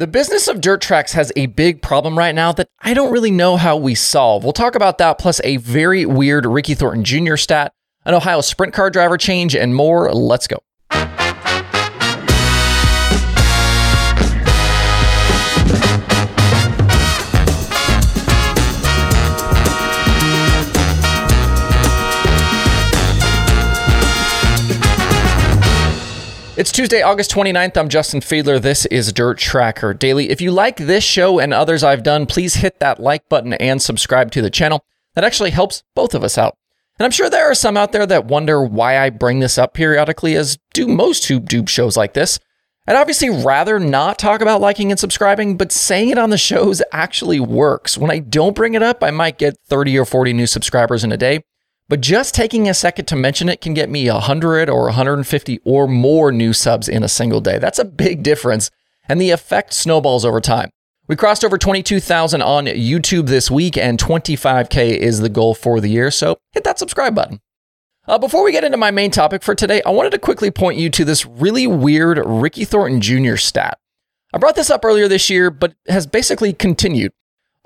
The business of dirt tracks has a big problem right now that I don't really know how we solve. We'll talk about that, plus a very weird Ricky Thornton Jr. stat, an Ohio sprint car driver change, and more. Let's go. It's Tuesday, August 29th. I'm Justin Fiedler. This is Dirt Tracker Daily. If you like this show and others I've done, please hit that like button and subscribe to the channel. That actually helps both of us out. And I'm sure there are some out there that wonder why I bring this up periodically, as do most who shows like this. I'd obviously rather not talk about liking and subscribing, but saying it on the shows actually works. When I don't bring it up, I might get 30 or 40 new subscribers in a day. But just taking a second to mention it can get me 100 or 150 or more new subs in a single day. That's a big difference, and the effect snowballs over time. We crossed over 22,000 on YouTube this week, and 25K is the goal for the year, so hit that subscribe button. Uh, before we get into my main topic for today, I wanted to quickly point you to this really weird Ricky Thornton Jr. stat. I brought this up earlier this year, but has basically continued.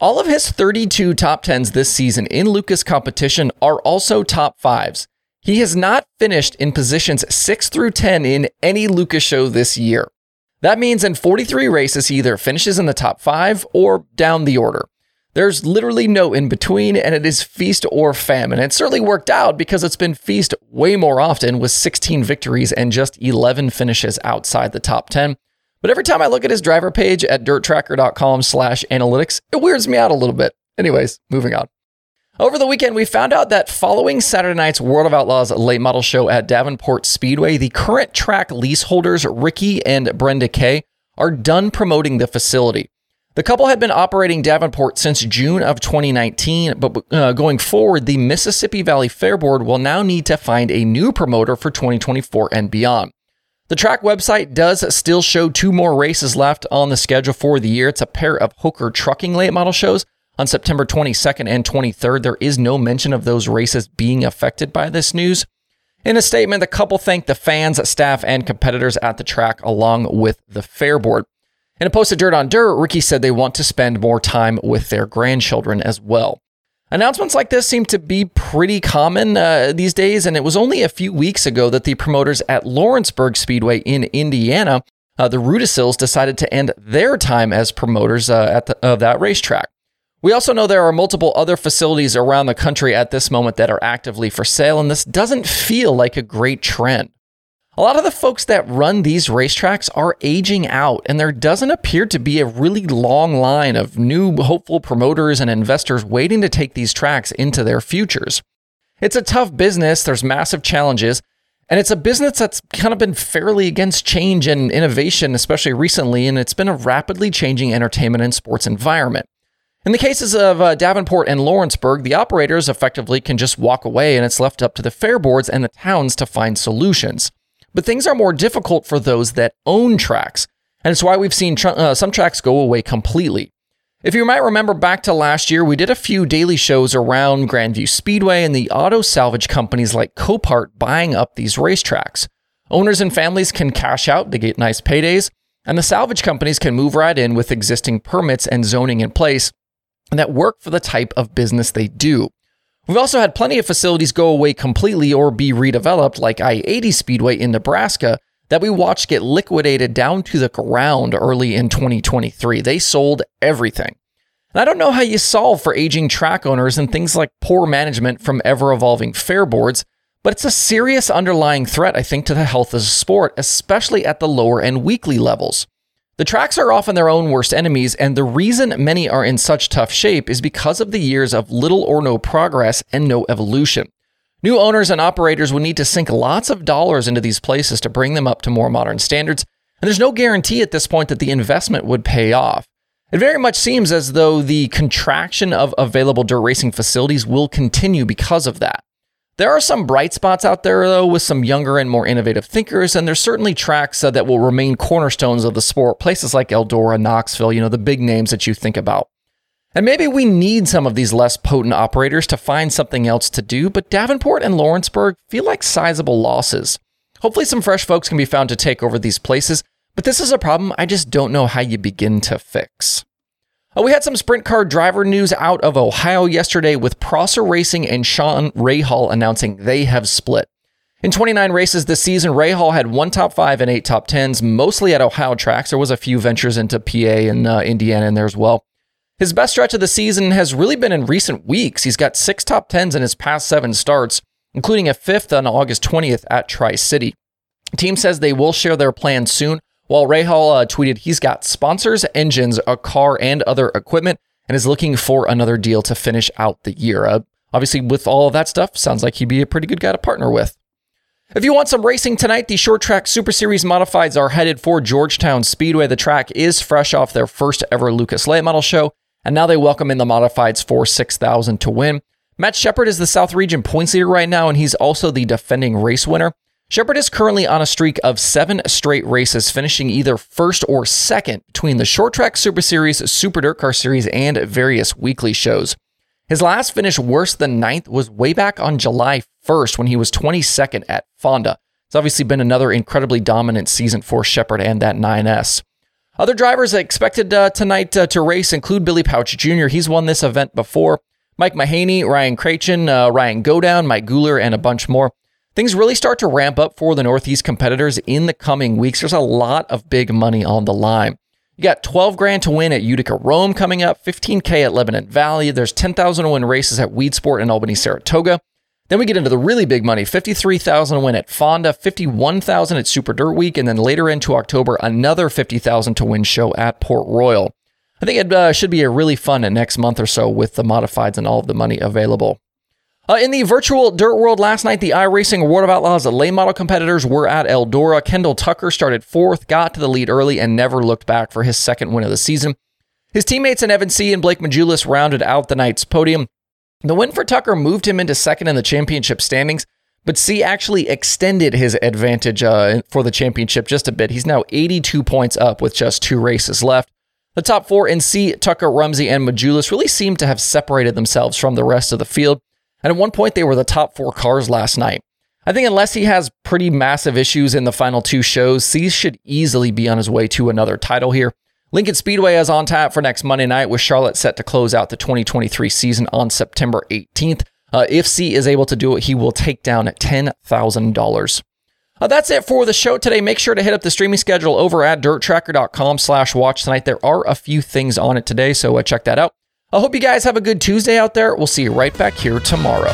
All of his 32 top 10s this season in Lucas competition are also top fives. He has not finished in positions 6 through 10 in any Lucas show this year. That means in 43 races, he either finishes in the top five or down the order. There's literally no in between, and it is feast or famine. It certainly worked out because it's been feast way more often with 16 victories and just 11 finishes outside the top 10. But every time I look at his driver page at dirttracker.com slash analytics, it weirds me out a little bit. Anyways, moving on. Over the weekend, we found out that following Saturday night's World of Outlaws late model show at Davenport Speedway, the current track leaseholders, Ricky and Brenda Kay, are done promoting the facility. The couple had been operating Davenport since June of 2019, but uh, going forward, the Mississippi Valley Fair Board will now need to find a new promoter for 2024 and beyond. The track website does still show two more races left on the schedule for the year. It's a pair of Hoker Trucking late model shows on September 22nd and 23rd. There is no mention of those races being affected by this news. In a statement, the couple thanked the fans, staff, and competitors at the track along with the fair board. In a post to Dirt on Dirt, Ricky said they want to spend more time with their grandchildren as well. Announcements like this seem to be pretty common uh, these days, and it was only a few weeks ago that the promoters at Lawrenceburg Speedway in Indiana, uh, the Rudisills, decided to end their time as promoters uh, at the, of that racetrack. We also know there are multiple other facilities around the country at this moment that are actively for sale, and this doesn't feel like a great trend. A lot of the folks that run these racetracks are aging out, and there doesn't appear to be a really long line of new hopeful promoters and investors waiting to take these tracks into their futures. It's a tough business, there's massive challenges, and it's a business that's kind of been fairly against change and innovation, especially recently, and it's been a rapidly changing entertainment and sports environment. In the cases of uh, Davenport and Lawrenceburg, the operators effectively can just walk away, and it's left up to the fair boards and the towns to find solutions. But things are more difficult for those that own tracks. And it's why we've seen uh, some tracks go away completely. If you might remember back to last year, we did a few daily shows around Grandview Speedway and the auto salvage companies like Copart buying up these racetracks. Owners and families can cash out to get nice paydays, and the salvage companies can move right in with existing permits and zoning in place that work for the type of business they do. We've also had plenty of facilities go away completely or be redeveloped, like I 80 Speedway in Nebraska, that we watched get liquidated down to the ground early in 2023. They sold everything. And I don't know how you solve for aging track owners and things like poor management from ever evolving fair boards, but it's a serious underlying threat, I think, to the health of the sport, especially at the lower and weekly levels. The tracks are often their own worst enemies, and the reason many are in such tough shape is because of the years of little or no progress and no evolution. New owners and operators would need to sink lots of dollars into these places to bring them up to more modern standards, and there's no guarantee at this point that the investment would pay off. It very much seems as though the contraction of available dirt racing facilities will continue because of that. There are some bright spots out there, though, with some younger and more innovative thinkers, and there's certainly tracks uh, that will remain cornerstones of the sport. Places like Eldora, Knoxville, you know, the big names that you think about. And maybe we need some of these less potent operators to find something else to do, but Davenport and Lawrenceburg feel like sizable losses. Hopefully, some fresh folks can be found to take over these places, but this is a problem I just don't know how you begin to fix. Uh, we had some sprint car driver news out of Ohio yesterday with Prosser Racing and Sean Rayhall announcing they have split. In 29 races this season, Rahal had one top five and eight top tens, mostly at Ohio tracks. There was a few ventures into PA and uh, Indiana in there as well. His best stretch of the season has really been in recent weeks. He's got six top tens in his past seven starts, including a fifth on August 20th at Tri City. Team says they will share their plans soon, while Rayhall uh, tweeted he's got sponsors, engines, a car, and other equipment, and is looking for another deal to finish out the year. Uh, obviously, with all of that stuff, sounds like he'd be a pretty good guy to partner with. If you want some racing tonight, the Short Track Super Series Modifieds are headed for Georgetown Speedway. The track is fresh off their first ever Lucas Late Model show, and now they welcome in the Modifieds for 6000 to win. Matt Shepard is the South Region points leader right now, and he's also the defending race winner. Shepard is currently on a streak of seven straight races, finishing either first or second between the Short Track Super Series, Super Dirt Car Series, and various weekly shows. His last finish worse than ninth was way back on July 1st when he was 22nd at Fonda. It's obviously been another incredibly dominant season for Shepard and that 9S. Other drivers expected uh, tonight uh, to race include Billy Pauch Jr. He's won this event before. Mike Mahaney, Ryan Krachun, uh, Ryan Godown, Mike Gular, and a bunch more things really start to ramp up for the Northeast competitors in the coming weeks. There's a lot of big money on the line. You got 12 grand to win at Utica Rome coming up, 15K at Lebanon Valley. There's 10,000 to win races at Weedsport in Albany, Saratoga. Then we get into the really big money 53,000 to win at Fonda, 51,000 at Super Dirt Week, and then later into October, another 50,000 to win show at Port Royal. I think it uh, should be a really fun next month or so with the modifieds and all of the money available. Uh, in the virtual dirt world last night, the iRacing World of Outlaws lay model competitors were at Eldora. Kendall Tucker started fourth, got to the lead early, and never looked back for his second win of the season. His teammates in Evan C. and Blake Majulis rounded out the night's podium. The win for Tucker moved him into second in the championship standings, but C actually extended his advantage uh, for the championship just a bit. He's now 82 points up with just two races left. The top four in C, Tucker, Rumsey, and Majulis really seem to have separated themselves from the rest of the field. And at one point, they were the top four cars last night. I think unless he has pretty massive issues in the final two shows, C should easily be on his way to another title here. Lincoln Speedway is on tap for next Monday night, with Charlotte set to close out the 2023 season on September 18th. Uh, if C is able to do it, he will take down $10,000. Uh, that's it for the show today. Make sure to hit up the streaming schedule over at dirttracker.com slash watch tonight. There are a few things on it today, so uh, check that out. I hope you guys have a good Tuesday out there. We'll see you right back here tomorrow.